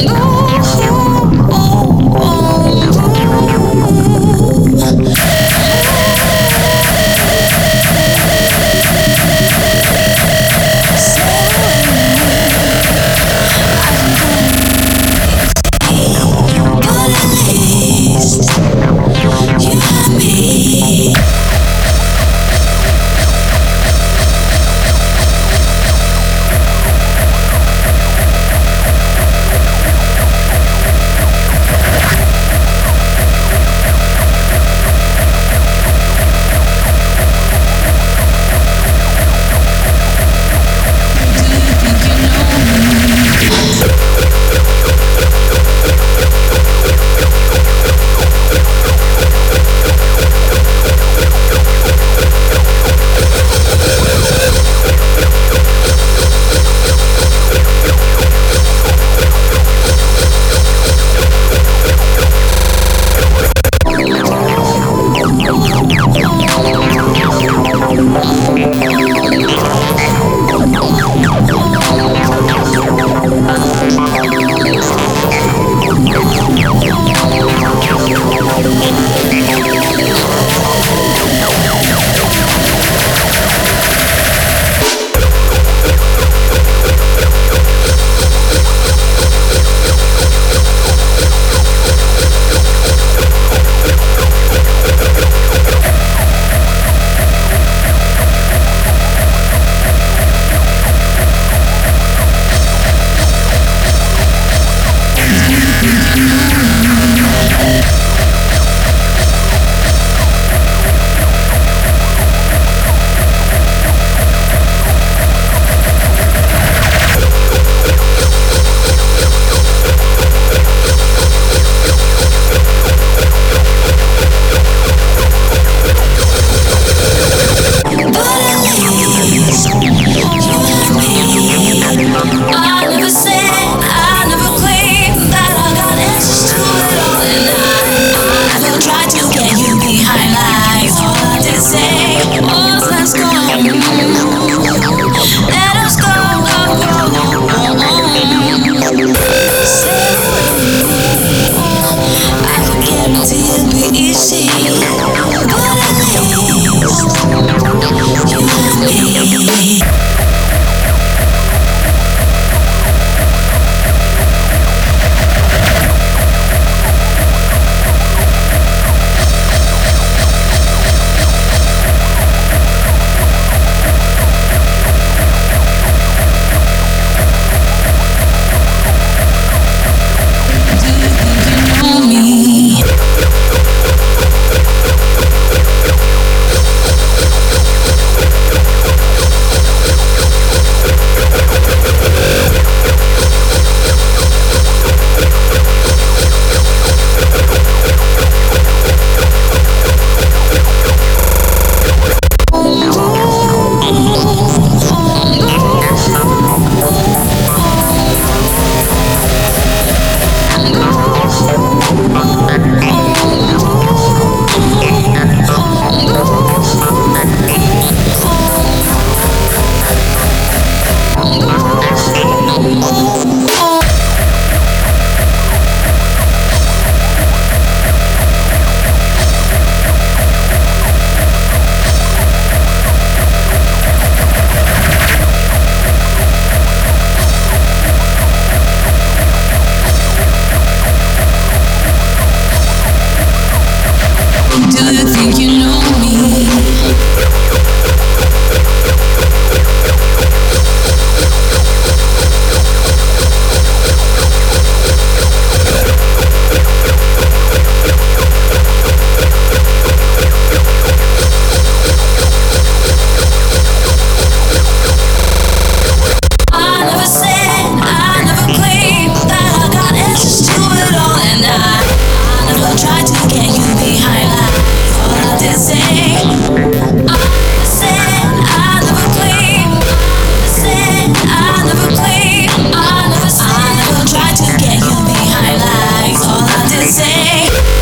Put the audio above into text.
To get you behind, like